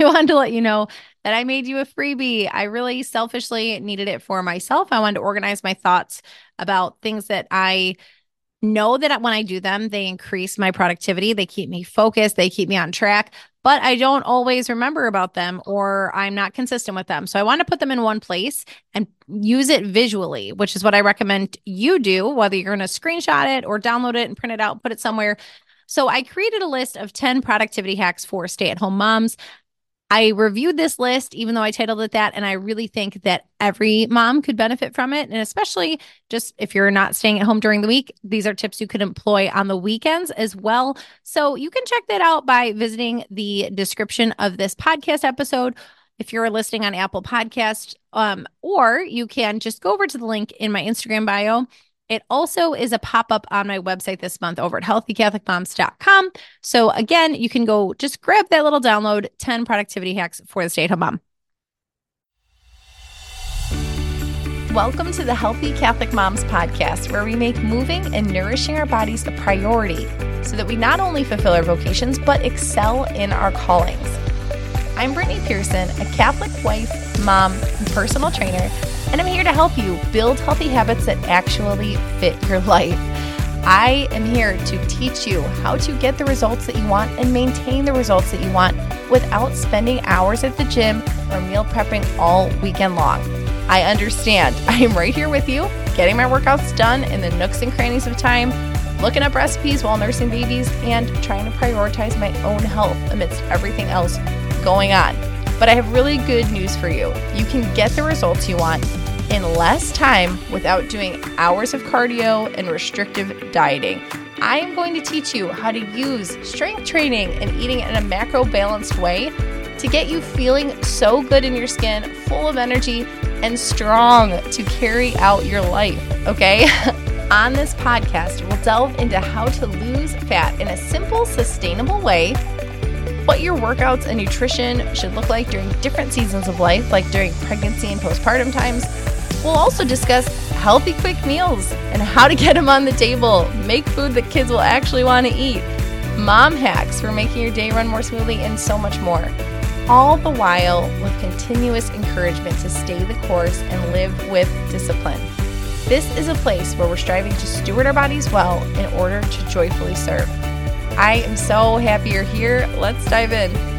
I wanted to let you know that I made you a freebie. I really selfishly needed it for myself. I wanted to organize my thoughts about things that I know that when I do them, they increase my productivity. They keep me focused. They keep me on track, but I don't always remember about them or I'm not consistent with them. So I want to put them in one place and use it visually, which is what I recommend you do, whether you're going to screenshot it or download it and print it out, put it somewhere. So I created a list of 10 productivity hacks for stay at home moms. I reviewed this list, even though I titled it that, and I really think that every mom could benefit from it. And especially just if you're not staying at home during the week, these are tips you could employ on the weekends as well. So you can check that out by visiting the description of this podcast episode. If you're listening on Apple Podcast, um, or you can just go over to the link in my Instagram bio it also is a pop up on my website this month over at healthycatholicmoms.com. So, again, you can go just grab that little download 10 productivity hacks for the stay at home mom. Welcome to the Healthy Catholic Moms podcast, where we make moving and nourishing our bodies a priority so that we not only fulfill our vocations, but excel in our callings. I'm Brittany Pearson, a Catholic wife, mom, and personal trainer and I'm here to help you build healthy habits that actually fit your life. I am here to teach you how to get the results that you want and maintain the results that you want without spending hours at the gym or meal prepping all weekend long. I understand. I am right here with you, getting my workouts done in the nooks and crannies of time, looking up recipes while nursing babies, and trying to prioritize my own health amidst everything else going on. But I have really good news for you. You can get the results you want in less time without doing hours of cardio and restrictive dieting. I am going to teach you how to use strength training and eating in a macro balanced way to get you feeling so good in your skin, full of energy, and strong to carry out your life. Okay. On this podcast, we'll delve into how to lose fat in a simple, sustainable way what your workouts and nutrition should look like during different seasons of life, like during pregnancy and postpartum times. We'll also discuss healthy quick meals and how to get them on the table, make food that kids will actually want to eat, mom hacks for making your day run more smoothly, and so much more. All the while with continuous encouragement to stay the course and live with discipline. This is a place where we're striving to steward our bodies well in order to joyfully serve. I am so happy you're here. Let's dive in.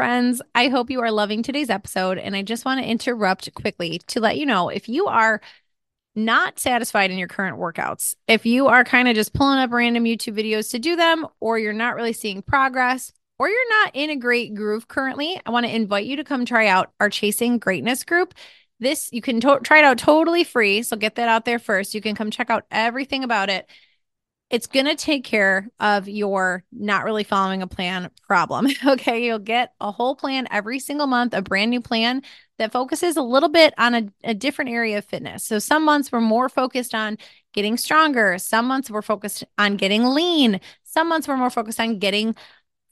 Friends. I hope you are loving today's episode. And I just want to interrupt quickly to let you know if you are not satisfied in your current workouts, if you are kind of just pulling up random YouTube videos to do them, or you're not really seeing progress, or you're not in a great groove currently, I want to invite you to come try out our Chasing Greatness group. This you can to- try it out totally free. So get that out there first. You can come check out everything about it. It's going to take care of your not really following a plan problem. Okay. You'll get a whole plan every single month, a brand new plan that focuses a little bit on a, a different area of fitness. So some months we're more focused on getting stronger. Some months we're focused on getting lean. Some months we're more focused on getting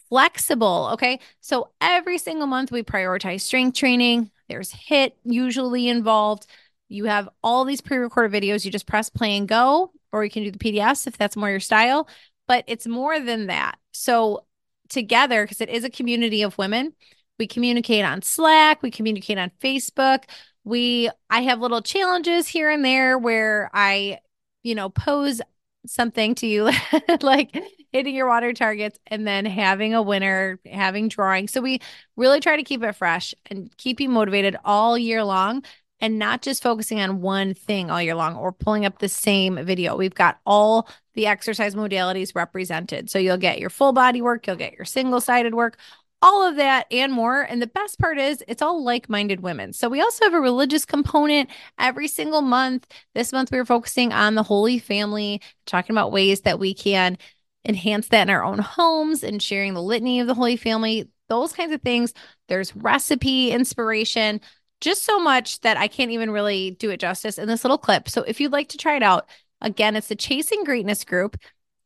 flexible. Okay. So every single month we prioritize strength training, there's HIIT usually involved. You have all these pre-recorded videos. You just press play and go, or you can do the PDFs if that's more your style. But it's more than that. So together, because it is a community of women, we communicate on Slack, we communicate on Facebook. We I have little challenges here and there where I, you know, pose something to you like hitting your water targets and then having a winner, having drawing. So we really try to keep it fresh and keep you motivated all year long and not just focusing on one thing all year long or pulling up the same video. We've got all the exercise modalities represented. So you'll get your full body work, you'll get your single sided work, all of that and more. And the best part is it's all like minded women. So we also have a religious component every single month. This month we were focusing on the Holy Family, talking about ways that we can enhance that in our own homes and sharing the litany of the Holy Family, those kinds of things. There's recipe inspiration, just so much that I can't even really do it justice in this little clip. So if you'd like to try it out, again, it's the Chasing Greatness group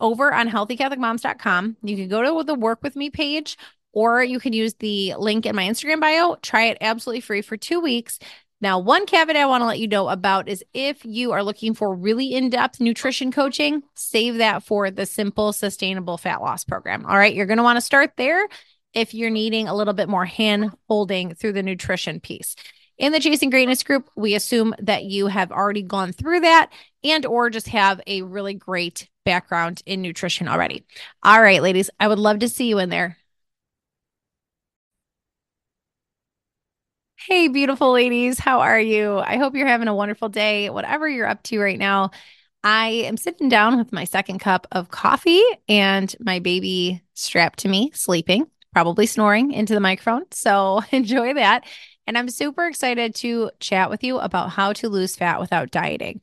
over on healthycatholicmoms.com. You can go to the work with me page or you can use the link in my Instagram bio. Try it absolutely free for two weeks. Now, one caveat I want to let you know about is if you are looking for really in depth nutrition coaching, save that for the simple, sustainable fat loss program. All right. You're going to want to start there if you're needing a little bit more hand holding through the nutrition piece. In the Chasing Greatness group, we assume that you have already gone through that and or just have a really great background in nutrition already. All right, ladies, I would love to see you in there. Hey, beautiful ladies. How are you? I hope you're having a wonderful day, whatever you're up to right now. I am sitting down with my second cup of coffee and my baby strapped to me, sleeping, probably snoring into the microphone. So enjoy that. And I'm super excited to chat with you about how to lose fat without dieting.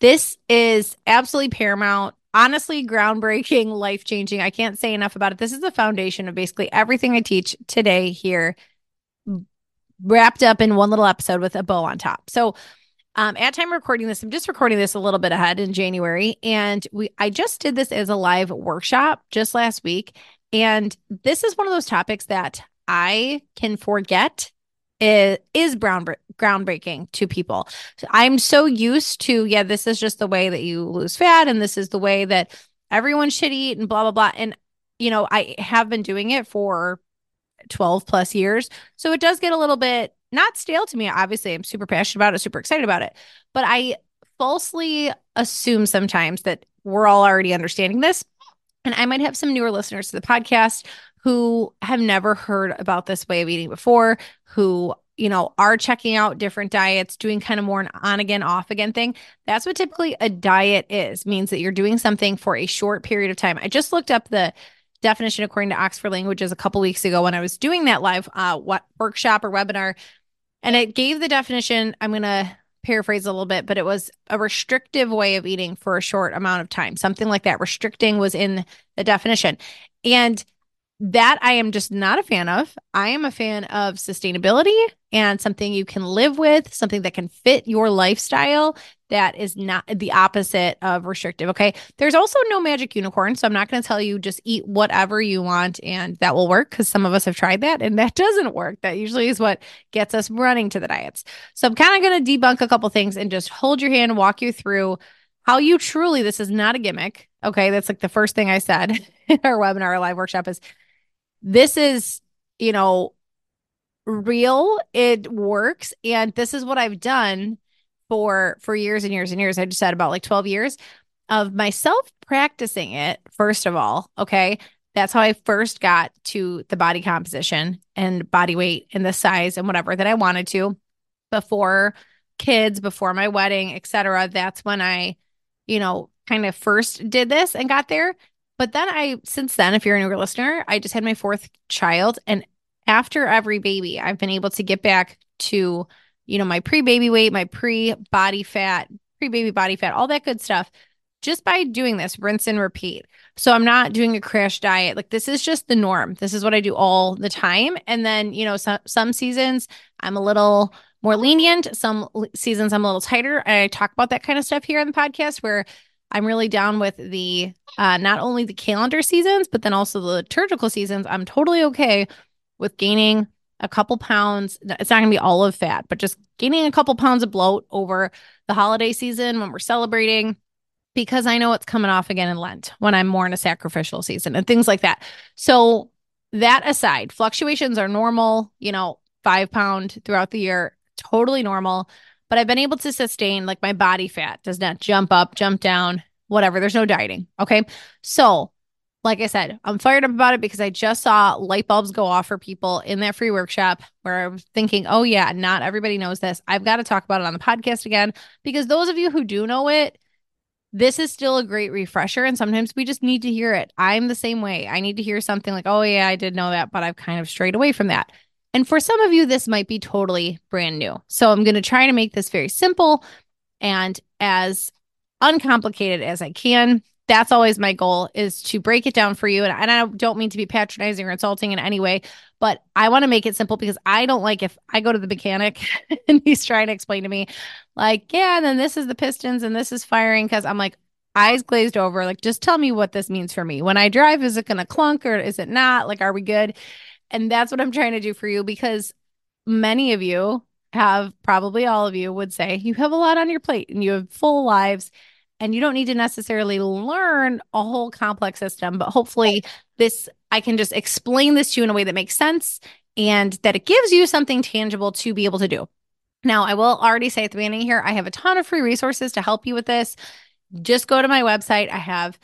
This is absolutely paramount, honestly, groundbreaking, life changing. I can't say enough about it. This is the foundation of basically everything I teach today here wrapped up in one little episode with a bow on top. So um, at time recording this, I'm just recording this a little bit ahead in January, and we I just did this as a live workshop just last week, and this is one of those topics that I can forget is, is brown, groundbreaking to people. I'm so used to yeah, this is just the way that you lose fat, and this is the way that everyone should eat, and blah blah blah. And you know, I have been doing it for 12 plus years. So it does get a little bit not stale to me. Obviously, I'm super passionate about it, super excited about it. But I falsely assume sometimes that we're all already understanding this. And I might have some newer listeners to the podcast who have never heard about this way of eating before, who, you know, are checking out different diets, doing kind of more an on again, off again thing. That's what typically a diet is, means that you're doing something for a short period of time. I just looked up the definition according to Oxford Languages a couple weeks ago when I was doing that live uh, what workshop or webinar, and it gave the definition. I'm going to paraphrase a little bit, but it was a restrictive way of eating for a short amount of time, something like that. Restricting was in the definition, and that I am just not a fan of. I am a fan of sustainability and something you can live with, something that can fit your lifestyle that is not the opposite of restrictive. Okay. There's also no magic unicorn. So I'm not going to tell you just eat whatever you want and that will work because some of us have tried that and that doesn't work. That usually is what gets us running to the diets. So I'm kind of going to debunk a couple things and just hold your hand, walk you through how you truly, this is not a gimmick. Okay. That's like the first thing I said in our webinar, our live workshop is this is, you know, real. It works. And this is what I've done for for years and years and years. I just said about like 12 years of myself practicing it, first of all. Okay. That's how I first got to the body composition and body weight and the size and whatever that I wanted to before kids, before my wedding, etc. That's when I, you know, kind of first did this and got there. But then I, since then, if you're a newer listener, I just had my fourth child. And after every baby, I've been able to get back to, you know, my pre baby weight, my pre body fat, pre baby body fat, all that good stuff just by doing this, rinse and repeat. So I'm not doing a crash diet. Like this is just the norm. This is what I do all the time. And then, you know, some some seasons I'm a little more lenient, some seasons I'm a little tighter. I talk about that kind of stuff here on the podcast where I'm really down with the uh, not only the calendar seasons, but then also the liturgical seasons. I'm totally okay with gaining a couple pounds. It's not going to be all of fat, but just gaining a couple pounds of bloat over the holiday season when we're celebrating because I know it's coming off again in Lent when I'm more in a sacrificial season and things like that. So, that aside, fluctuations are normal, you know, five pound throughout the year, totally normal but I've been able to sustain like my body fat does not jump up, jump down, whatever. There's no dieting. Okay. So, like I said, I'm fired up about it because I just saw light bulbs go off for people in that free workshop where I was thinking, oh, yeah, not everybody knows this. I've got to talk about it on the podcast again because those of you who do know it, this is still a great refresher. And sometimes we just need to hear it. I'm the same way. I need to hear something like, oh, yeah, I did know that, but I've kind of strayed away from that. And for some of you, this might be totally brand new. So I'm going to try to make this very simple and as uncomplicated as I can. That's always my goal is to break it down for you. And, and I don't mean to be patronizing or insulting in any way, but I want to make it simple because I don't like if I go to the mechanic and he's trying to explain to me, like, yeah, and then this is the pistons and this is firing. Cause I'm like, eyes glazed over. Like, just tell me what this means for me. When I drive, is it going to clunk or is it not? Like, are we good? And that's what I'm trying to do for you because many of you have probably all of you would say you have a lot on your plate and you have full lives and you don't need to necessarily learn a whole complex system, but hopefully this I can just explain this to you in a way that makes sense and that it gives you something tangible to be able to do. Now, I will already say at the beginning here, I have a ton of free resources to help you with this. Just go to my website. I have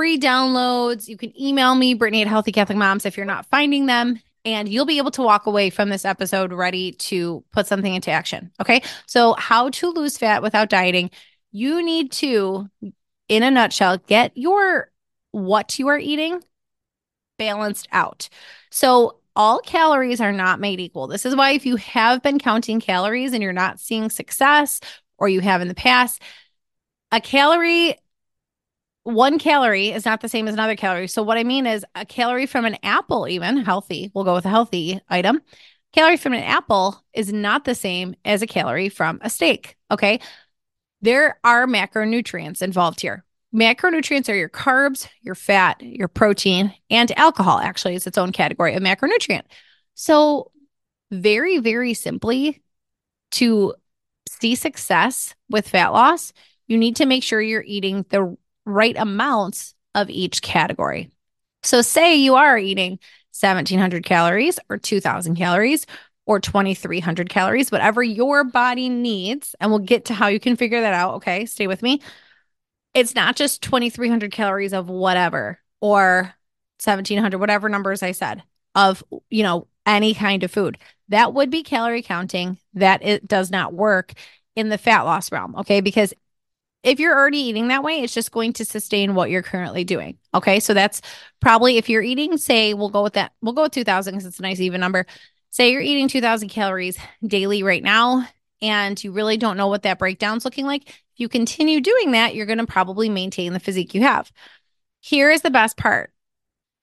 free downloads. You can email me, Brittany at Healthy Catholic Moms, if you're not finding them and you'll be able to walk away from this episode ready to put something into action. Okay. So, how to lose fat without dieting. You need to, in a nutshell, get your what you are eating balanced out. So, all calories are not made equal. This is why, if you have been counting calories and you're not seeing success, or you have in the past, a calorie one calorie is not the same as another calorie. So what I mean is a calorie from an apple, even healthy, we'll go with a healthy item. Calorie from an apple is not the same as a calorie from a steak. Okay. There are macronutrients involved here. Macronutrients are your carbs, your fat, your protein, and alcohol actually is its own category of macronutrient. So, very, very simply, to see success with fat loss, you need to make sure you're eating the right amounts of each category. So, say you are eating 1700 calories or 2000 calories or 2300 calories, whatever your body needs. And we'll get to how you can figure that out. Okay, stay with me. It's not just 2300 calories of whatever or 1700, whatever numbers I said of, you know, any kind of food. That would be calorie counting. That it does not work in the fat loss realm. Okay. Because if you're already eating that way, it's just going to sustain what you're currently doing. Okay. So that's probably if you're eating, say, we'll go with that, we'll go with 2000 because it's a nice even number. Say you're eating 2000 calories daily right now, and you really don't know what that breakdown's looking like. If you continue doing that, you're going to probably maintain the physique you have. Here is the best part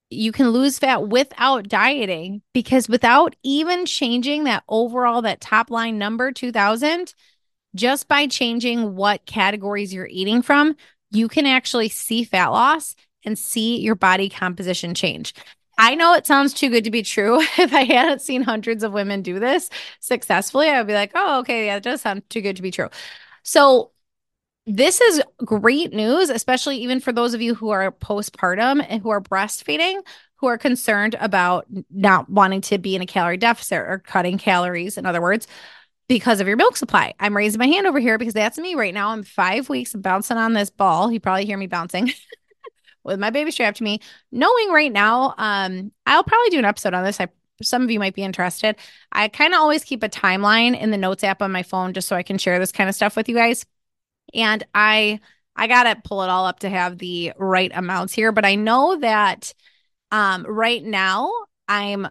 you can lose fat without dieting because without even changing that overall, that top line number 2000, just by changing what categories you're eating from, you can actually see fat loss and see your body composition change. I know it sounds too good to be true. If I hadn't seen hundreds of women do this successfully, I would be like, oh, okay, yeah, it does sound too good to be true. So, this is great news, especially even for those of you who are postpartum and who are breastfeeding, who are concerned about not wanting to be in a calorie deficit or cutting calories, in other words because of your milk supply. I'm raising my hand over here because that's me right now. I'm five weeks bouncing on this ball. You probably hear me bouncing with my baby strapped to me. Knowing right now, um, I'll probably do an episode on this. I some of you might be interested. I kind of always keep a timeline in the notes app on my phone just so I can share this kind of stuff with you guys. And I I gotta pull it all up to have the right amounts here, but I know that um right now I'm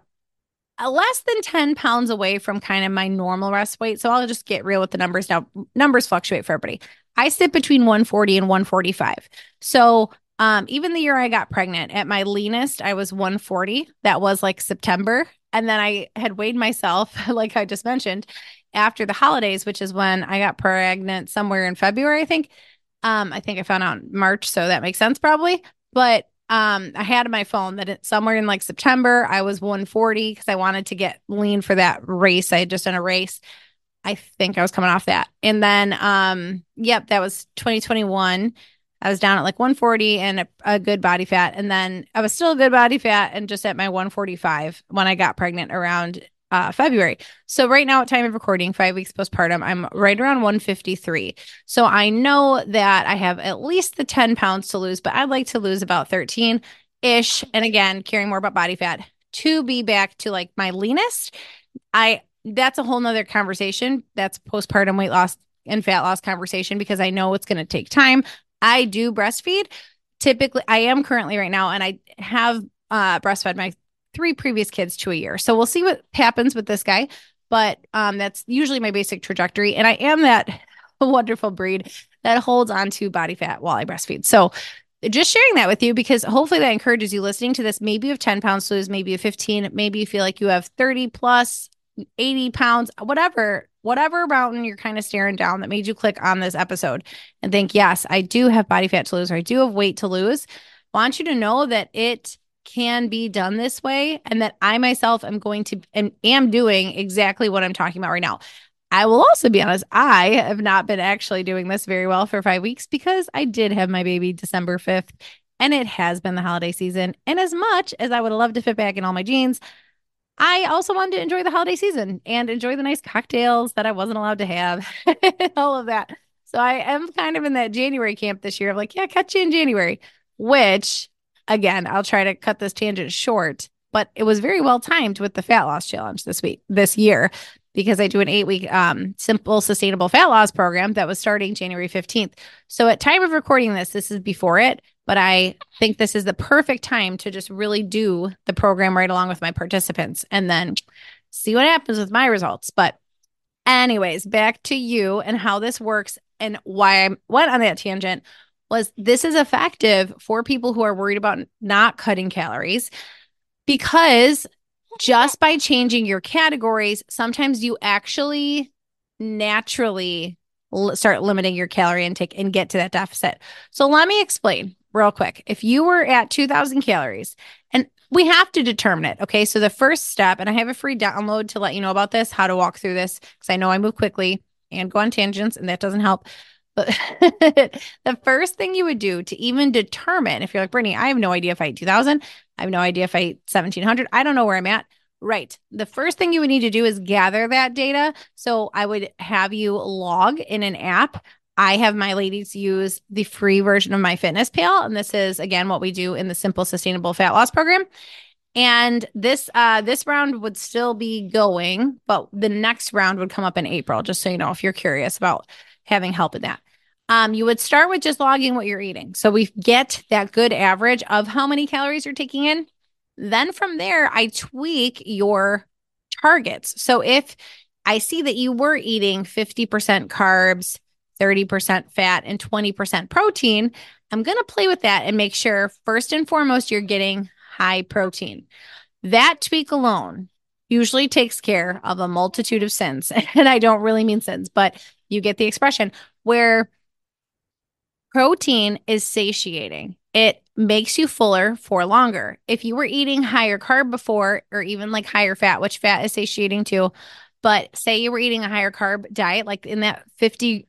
less than 10 pounds away from kind of my normal rest weight. So I'll just get real with the numbers. Now, numbers fluctuate for everybody. I sit between 140 and 145. So um, even the year I got pregnant, at my leanest, I was 140. That was like September. And then I had weighed myself, like I just mentioned, after the holidays, which is when I got pregnant somewhere in February, I think. Um, I think I found out March, so that makes sense probably. But um i had my phone that it, somewhere in like september i was 140 because i wanted to get lean for that race. I had just done a race. I think i was coming off that. And then um yep that was 2021 i was down at like 140 and a, a good body fat. And then i was still a good body fat and just at my 145 when i got pregnant around uh, February. So right now at time of recording, five weeks postpartum, I'm right around 153. So I know that I have at least the 10 pounds to lose, but I'd like to lose about 13 ish. And again, caring more about body fat to be back to like my leanest. I that's a whole nother conversation. That's postpartum weight loss and fat loss conversation because I know it's going to take time. I do breastfeed. Typically, I am currently right now, and I have uh, breastfed my three previous kids to a year. So we'll see what happens with this guy. But um, that's usually my basic trajectory. And I am that wonderful breed that holds on to body fat while I breastfeed. So just sharing that with you because hopefully that encourages you listening to this. Maybe you have 10 pounds to lose, maybe you have 15, maybe you feel like you have 30 plus, 80 pounds, whatever, whatever mountain you're kind of staring down that made you click on this episode and think, yes, I do have body fat to lose or I do have weight to lose. I want you to know that it can be done this way and that I myself am going to and am doing exactly what I'm talking about right now. I will also be honest, I have not been actually doing this very well for five weeks because I did have my baby December 5th and it has been the holiday season. And as much as I would love to fit back in all my jeans, I also wanted to enjoy the holiday season and enjoy the nice cocktails that I wasn't allowed to have, all of that. So I am kind of in that January camp this year of like, yeah, catch you in January, which again, I'll try to cut this tangent short, but it was very well timed with the fat loss challenge this week, this year, because I do an eight week um, simple sustainable fat loss program that was starting January 15th. So at time of recording this, this is before it, but I think this is the perfect time to just really do the program right along with my participants and then see what happens with my results. But anyways, back to you and how this works and why I went on that tangent was this is effective for people who are worried about not cutting calories because just by changing your categories, sometimes you actually naturally start limiting your calorie intake and get to that deficit. So let me explain real quick. If you were at 2000 calories and we have to determine it. Okay. So the first step, and I have a free download to let you know about this, how to walk through this, because I know I move quickly and go on tangents, and that doesn't help. But the first thing you would do to even determine if you're like, Brittany, I have no idea if I eat 2000, I have no idea if I eat 1700, I don't know where I'm at. Right. The first thing you would need to do is gather that data. So I would have you log in an app I have my ladies use the free version of MyFitnessPal. And this is again what we do in the simple sustainable fat loss program. And this uh this round would still be going, but the next round would come up in April, just so you know if you're curious about having help in that. Um, you would start with just logging what you're eating. So we get that good average of how many calories you're taking in. Then from there, I tweak your targets. So if I see that you were eating 50% carbs, 30% fat, and 20% protein, I'm going to play with that and make sure, first and foremost, you're getting high protein. That tweak alone usually takes care of a multitude of sins. And I don't really mean sins, but you get the expression where protein is satiating. It makes you fuller for longer. If you were eating higher carb before, or even like higher fat, which fat is satiating too, but say you were eating a higher carb diet, like in that 50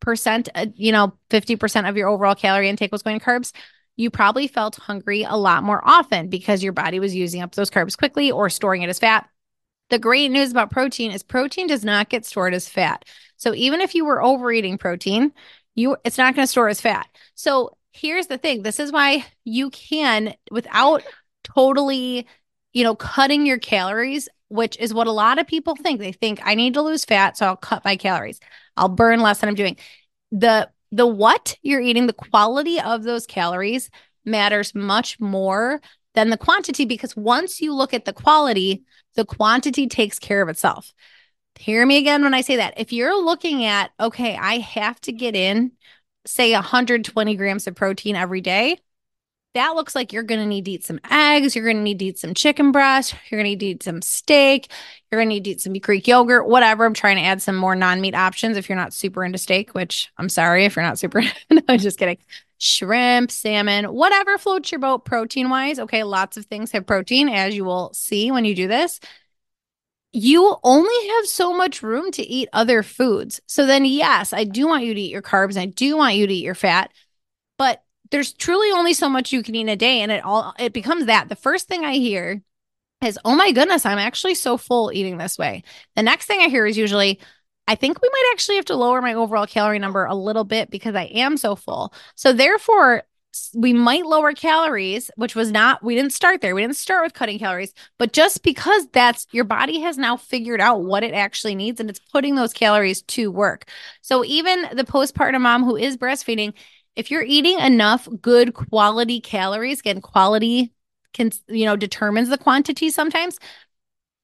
percent, uh, you know, 50% of your overall calorie intake was going to carbs, you probably felt hungry a lot more often because your body was using up those carbs quickly or storing it as fat. The great news about protein is protein does not get stored as fat. So even if you were overeating protein, you it's not going to store as fat. So here's the thing, this is why you can without totally, you know, cutting your calories, which is what a lot of people think. They think I need to lose fat, so I'll cut my calories. I'll burn less than I'm doing. The the what you're eating, the quality of those calories matters much more than the quantity because once you look at the quality, the quantity takes care of itself. Hear me again when I say that. If you're looking at, okay, I have to get in, say 120 grams of protein every day, that looks like you're going to need to eat some eggs. You're going to need to eat some chicken breast. You're going to need to eat some steak. You're going to need to eat some Greek yogurt, whatever. I'm trying to add some more non meat options if you're not super into steak, which I'm sorry if you're not super. no, I'm just kidding. Shrimp, salmon, whatever floats your boat protein wise. Okay. Lots of things have protein, as you will see when you do this. You only have so much room to eat other foods. So then, yes, I do want you to eat your carbs. I do want you to eat your fat, but there's truly only so much you can eat in a day and it all it becomes that the first thing i hear is oh my goodness i'm actually so full eating this way the next thing i hear is usually i think we might actually have to lower my overall calorie number a little bit because i am so full so therefore we might lower calories which was not we didn't start there we didn't start with cutting calories but just because that's your body has now figured out what it actually needs and it's putting those calories to work so even the postpartum mom who is breastfeeding if you're eating enough good quality calories, again, quality can, you know, determines the quantity sometimes,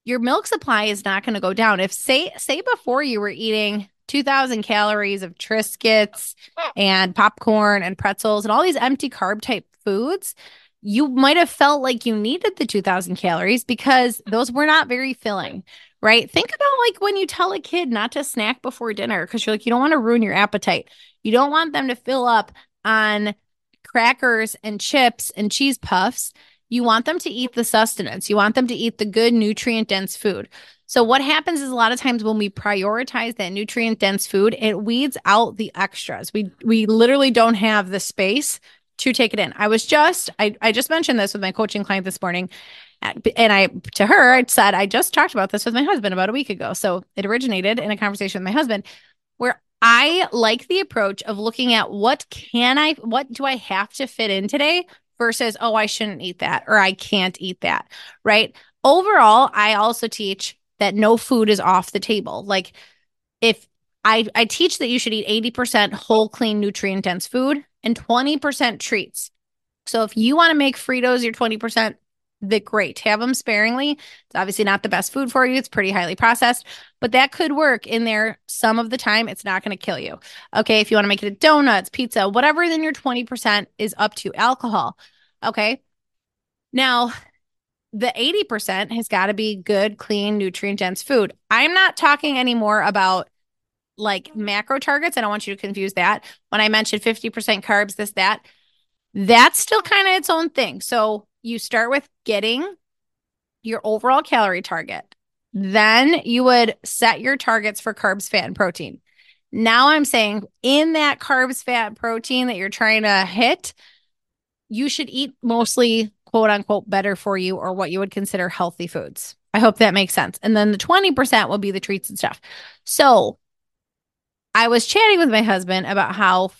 your milk supply is not going to go down. If say, say before you were eating 2000 calories of Triscuits and popcorn and pretzels and all these empty carb type foods, you might have felt like you needed the 2000 calories because those were not very filling, right? Think about like when you tell a kid not to snack before dinner because you're like, you don't want to ruin your appetite. You don't want them to fill up on crackers and chips and cheese puffs. You want them to eat the sustenance. You want them to eat the good nutrient dense food. So, what happens is a lot of times when we prioritize that nutrient dense food, it weeds out the extras. We we literally don't have the space to take it in. I was just I I just mentioned this with my coaching client this morning. And I to her I said I just talked about this with my husband about a week ago. So it originated in a conversation with my husband where I like the approach of looking at what can I what do I have to fit in today versus oh I shouldn't eat that or I can't eat that, right? Overall, I also teach that no food is off the table. Like if I I teach that you should eat 80% whole clean nutrient dense food and 20% treats. So if you want to make Fritos your 20%, the great. Have them sparingly. It's obviously not the best food for you. It's pretty highly processed, but that could work in there some of the time. It's not going to kill you. Okay. If you want to make it a donuts, pizza, whatever, then your 20% is up to alcohol. Okay. Now, the 80% has got to be good, clean, nutrient dense food. I'm not talking anymore about like macro targets. I don't want you to confuse that. When I mentioned 50% carbs, this, that, that's still kind of its own thing. So you start with getting your overall calorie target. Then you would set your targets for carbs, fat, and protein. Now I'm saying in that carbs, fat, protein that you're trying to hit, you should eat mostly quote unquote better for you or what you would consider healthy foods. I hope that makes sense. And then the 20% will be the treats and stuff. So I was chatting with my husband about how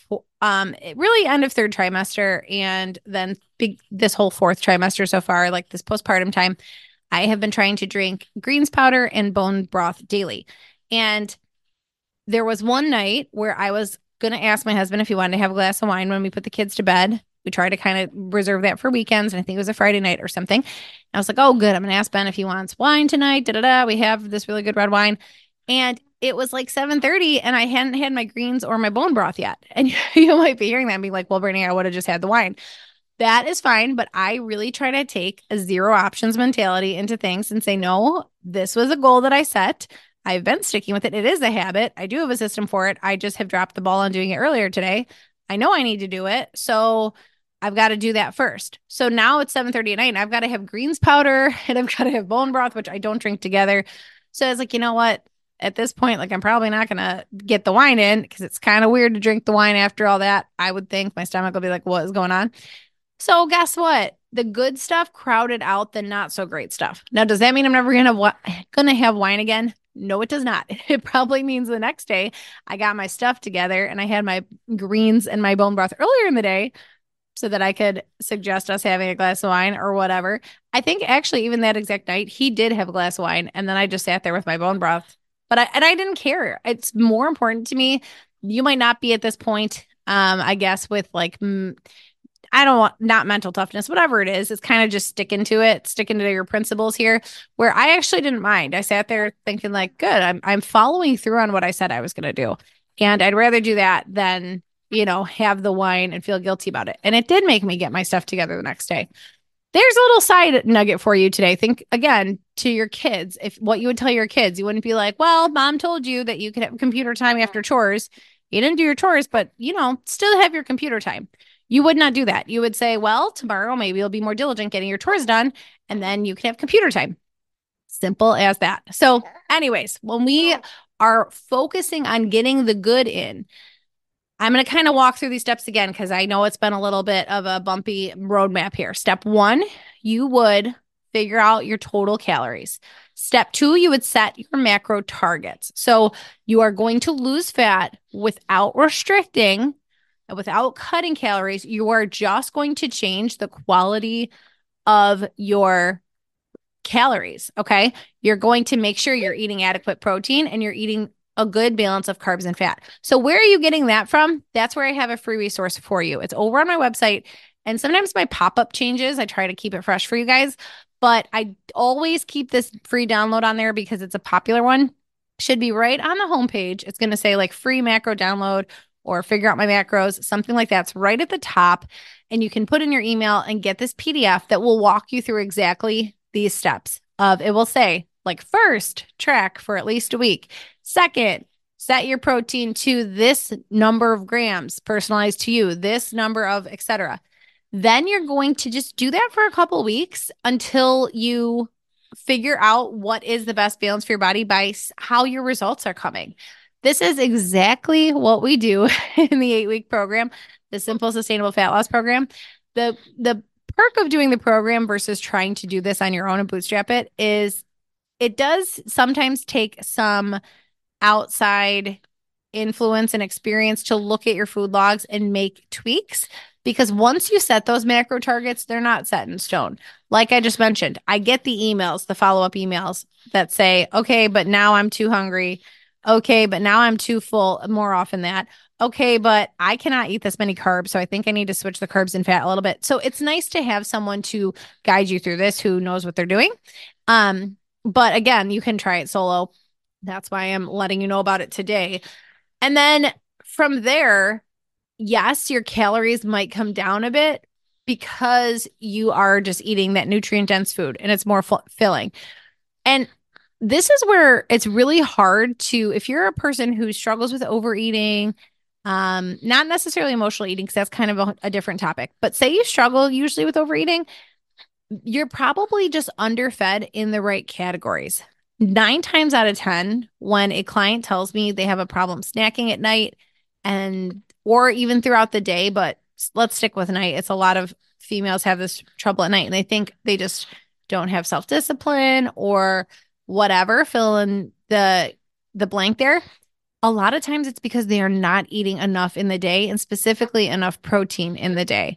um really end of third trimester and then big this whole fourth trimester so far, like this postpartum time, I have been trying to drink greens powder and bone broth daily. And there was one night where I was going to ask my husband if he wanted to have a glass of wine when we put the kids to bed. We try to kind of reserve that for weekends. And I think it was a Friday night or something. I was like, oh, good. I'm going to ask Ben if he wants wine tonight. Da da da. We have this really good red wine. And it was like 7:30 and I hadn't had my greens or my bone broth yet. And you might be hearing that and be like, well, Brittany, I would have just had the wine. That is fine, but I really try to take a zero options mentality into things and say, no, this was a goal that I set. I've been sticking with it. It is a habit. I do have a system for it. I just have dropped the ball on doing it earlier today. I know I need to do it. So I've got to do that first. So now it's 7:30 at night I've got to have greens powder and I've got to have bone broth, which I don't drink together. So I was like, you know what? at this point, like I'm probably not gonna get the wine in because it's kind of weird to drink the wine after all that. I would think my stomach will be like, what is going on? So guess what? The good stuff crowded out the not so great stuff. Now, does that mean I'm never gonna wa- gonna have wine again? No, it does not. It probably means the next day I got my stuff together and I had my greens and my bone broth earlier in the day so that I could suggest us having a glass of wine or whatever. I think actually, even that exact night, he did have a glass of wine. And then I just sat there with my bone broth but I and I didn't care. It's more important to me. You might not be at this point. Um, I guess with like I don't want not mental toughness, whatever it is. It's kind of just sticking to it, sticking to your principles here. Where I actually didn't mind. I sat there thinking like, good, I'm I'm following through on what I said I was going to do, and I'd rather do that than you know have the wine and feel guilty about it. And it did make me get my stuff together the next day. There's a little side nugget for you today. Think again to your kids. If what you would tell your kids, you wouldn't be like, well, mom told you that you could have computer time after chores. You didn't do your chores, but you know, still have your computer time. You would not do that. You would say, well, tomorrow maybe you'll be more diligent getting your chores done, and then you can have computer time. Simple as that. So, anyways, when we are focusing on getting the good in, I'm going to kind of walk through these steps again because I know it's been a little bit of a bumpy roadmap here. Step one, you would figure out your total calories. Step two, you would set your macro targets. So you are going to lose fat without restricting, without cutting calories. You are just going to change the quality of your calories. Okay. You're going to make sure you're eating adequate protein and you're eating a good balance of carbs and fat. So, where are you getting that from? That's where I have a free resource for you. It's over on my website. And sometimes my pop up changes. I try to keep it fresh for you guys, but I always keep this free download on there because it's a popular one. Should be right on the homepage. It's going to say like free macro download or figure out my macros, something like that's right at the top. And you can put in your email and get this PDF that will walk you through exactly these steps of it will say like first track for at least a week Second, set your protein to this number of grams personalized to you, this number of etc. Then you're going to just do that for a couple weeks until you figure out what is the best balance for your body by how your results are coming. This is exactly what we do in the eight week program, the simple sustainable fat loss program. The, the perk of doing the program versus trying to do this on your own and bootstrap it is it does sometimes take some outside influence and experience to look at your food logs and make tweaks because once you set those macro targets, they're not set in stone. Like I just mentioned, I get the emails, the follow up emails that say, okay, but now I'm too hungry. Okay, but now I'm too full more often that. Okay, but I cannot eat this many carbs. So I think I need to switch the carbs and fat a little bit. So it's nice to have someone to guide you through this who knows what they're doing. Um, but again, you can try it solo. That's why I'm letting you know about it today. And then from there, yes, your calories might come down a bit because you are just eating that nutrient dense food and it's more f- filling. And this is where it's really hard to, if you're a person who struggles with overeating, um, not necessarily emotional eating, because that's kind of a, a different topic, but say you struggle usually with overeating, you're probably just underfed in the right categories. Nine times out of 10, when a client tells me they have a problem snacking at night and or even throughout the day, but let's stick with night. It's a lot of females have this trouble at night and they think they just don't have self-discipline or whatever, fill in the the blank there. A lot of times it's because they are not eating enough in the day and specifically enough protein in the day.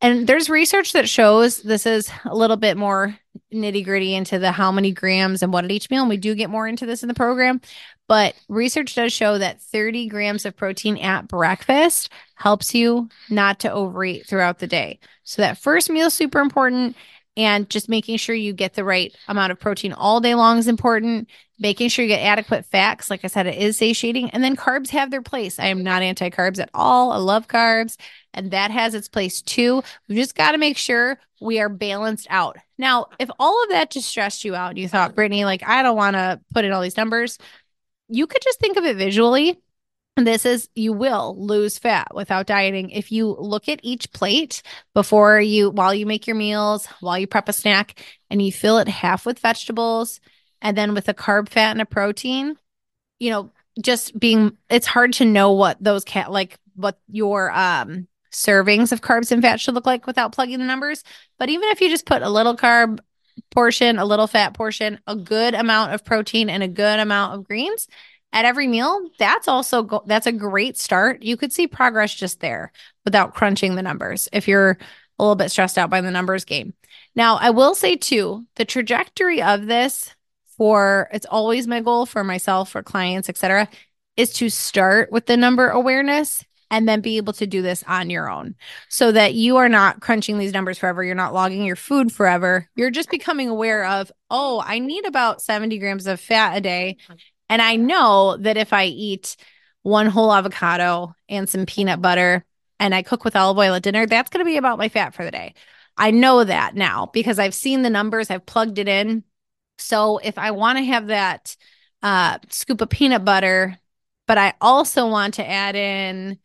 And there's research that shows this is a little bit more nitty gritty into the how many grams and what at each meal. And we do get more into this in the program. But research does show that 30 grams of protein at breakfast helps you not to overeat throughout the day. So that first meal is super important. And just making sure you get the right amount of protein all day long is important. Making sure you get adequate fats. Like I said, it is satiating. And then carbs have their place. I am not anti carbs at all. I love carbs, and that has its place too. We just got to make sure we are balanced out. Now, if all of that just stressed you out and you thought, Brittany, like, I don't want to put in all these numbers, you could just think of it visually. This is you will lose fat without dieting if you look at each plate before you while you make your meals, while you prep a snack, and you fill it half with vegetables and then with a carb, fat, and a protein. You know, just being it's hard to know what those cat like what your um servings of carbs and fat should look like without plugging the numbers. But even if you just put a little carb, portion, a little fat portion, a good amount of protein, and a good amount of greens at every meal, that's also go- that's a great start. You could see progress just there without crunching the numbers if you're a little bit stressed out by the numbers game. Now, I will say too, the trajectory of this for it's always my goal for myself, for clients, etc., is to start with the number awareness and then be able to do this on your own so that you are not crunching these numbers forever. You're not logging your food forever. You're just becoming aware of, oh, I need about 70 grams of fat a day. And I know that if I eat one whole avocado and some peanut butter and I cook with olive oil at dinner, that's going to be about my fat for the day. I know that now because I've seen the numbers, I've plugged it in. So if I want to have that uh, scoop of peanut butter, but I also want to add in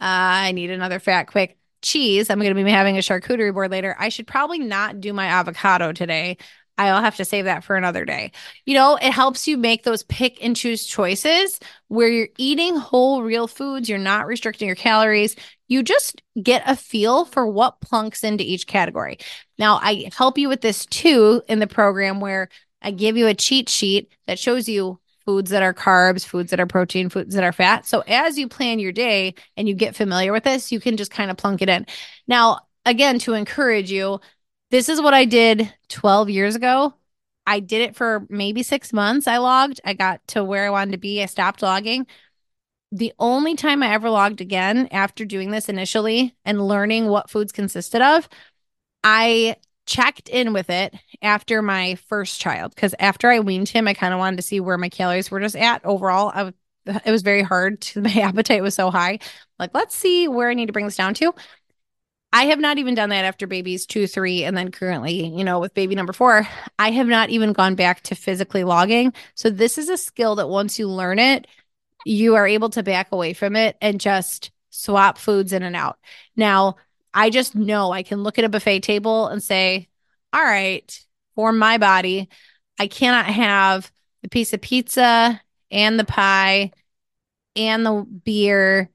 uh, I need another fat quick cheese. I'm going to be having a charcuterie board later. I should probably not do my avocado today. I'll have to save that for another day. You know, it helps you make those pick and choose choices where you're eating whole, real foods. You're not restricting your calories. You just get a feel for what plunks into each category. Now, I help you with this too in the program where I give you a cheat sheet that shows you foods that are carbs, foods that are protein, foods that are fat. So as you plan your day and you get familiar with this, you can just kind of plunk it in. Now, again, to encourage you, this is what I did 12 years ago. I did it for maybe six months. I logged, I got to where I wanted to be. I stopped logging. The only time I ever logged again after doing this initially and learning what foods consisted of, I checked in with it after my first child because after I weaned him, I kind of wanted to see where my calories were just at overall. It was very hard. To, my appetite was so high. Like, let's see where I need to bring this down to. I have not even done that after babies two, three, and then currently, you know, with baby number four, I have not even gone back to physically logging. So, this is a skill that once you learn it, you are able to back away from it and just swap foods in and out. Now, I just know I can look at a buffet table and say, all right, for my body. I cannot have the piece of pizza and the pie and the beer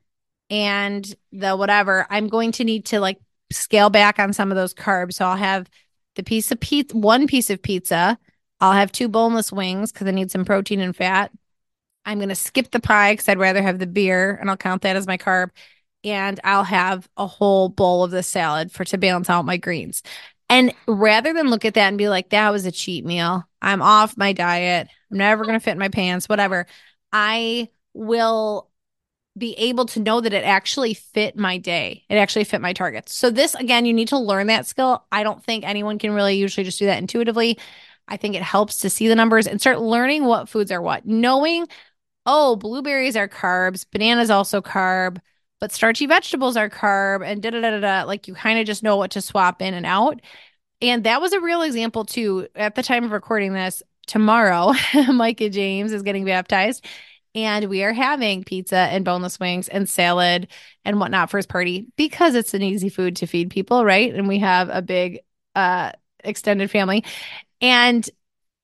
and the whatever. I'm going to need to like scale back on some of those carbs. So I'll have the piece of pizza, one piece of pizza. I'll have two boneless wings because I need some protein and fat. I'm going to skip the pie because I'd rather have the beer and I'll count that as my carb. And I'll have a whole bowl of the salad for to balance out my greens. And rather than look at that and be like, that was a cheat meal, I'm off my diet, I'm never going to fit in my pants, whatever, I will be able to know that it actually fit my day. It actually fit my targets. So, this again, you need to learn that skill. I don't think anyone can really usually just do that intuitively. I think it helps to see the numbers and start learning what foods are what. Knowing, oh, blueberries are carbs, bananas also carb, but starchy vegetables are carb, and da da da da. Like you kind of just know what to swap in and out. And that was a real example too. At the time of recording this, tomorrow, Micah James is getting baptized and we are having pizza and boneless wings and salad and whatnot for his party because it's an easy food to feed people, right? And we have a big uh extended family. And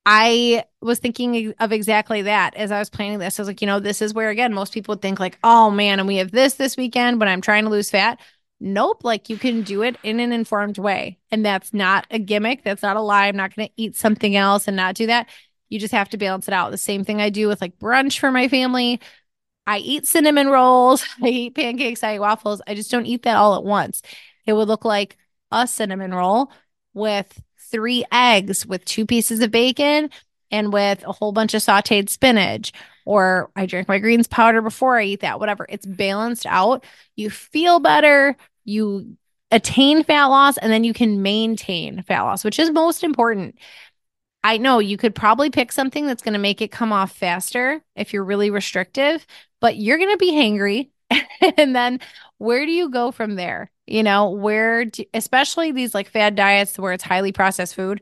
I was thinking of exactly that as I was planning this. I was like, you know, this is where again most people would think like, "Oh man, and we have this this weekend, but I'm trying to lose fat." Nope, like you can do it in an informed way. And that's not a gimmick. That's not a lie. I'm not going to eat something else and not do that. You just have to balance it out. The same thing I do with like brunch for my family. I eat cinnamon rolls, I eat pancakes, I eat waffles. I just don't eat that all at once. It would look like a cinnamon roll with three eggs, with two pieces of bacon, and with a whole bunch of sauteed spinach. Or I drink my greens powder before I eat that, whatever. It's balanced out. You feel better. You attain fat loss and then you can maintain fat loss, which is most important. I know you could probably pick something that's going to make it come off faster if you're really restrictive, but you're going to be hangry. and then where do you go from there? You know, where, do, especially these like fad diets where it's highly processed food,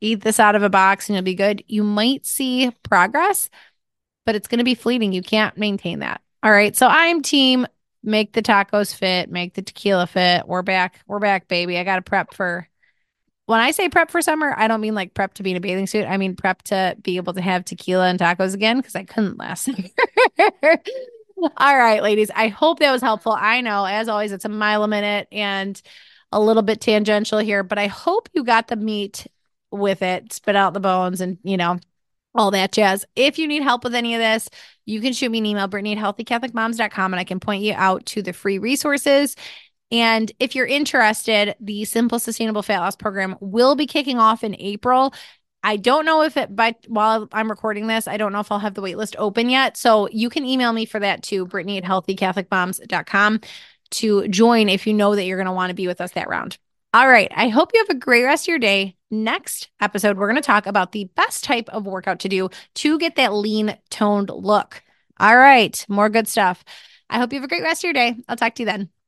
eat this out of a box and you'll be good. You might see progress, but it's going to be fleeting. You can't maintain that. All right. So I'm team make the tacos fit, make the tequila fit. We're back. We're back, baby. I got to prep for when I say prep for summer, I don't mean like prep to be in a bathing suit. I mean prep to be able to have tequila and tacos again because I couldn't last summer. All right, ladies. I hope that was helpful. I know, as always, it's a mile a minute and a little bit tangential here, but I hope you got the meat with it, spit out the bones, and you know, all that jazz. If you need help with any of this, you can shoot me an email, Brittany at healthycatholicmoms.com, and I can point you out to the free resources and if you're interested, the Simple Sustainable Fat Loss Program will be kicking off in April. I don't know if it, but while I'm recording this, I don't know if I'll have the waitlist open yet. So you can email me for that too, Brittany at healthycatholicmoms.com to join if you know that you're going to want to be with us that round. All right. I hope you have a great rest of your day. Next episode, we're going to talk about the best type of workout to do to get that lean toned look. All right. More good stuff. I hope you have a great rest of your day. I'll talk to you then.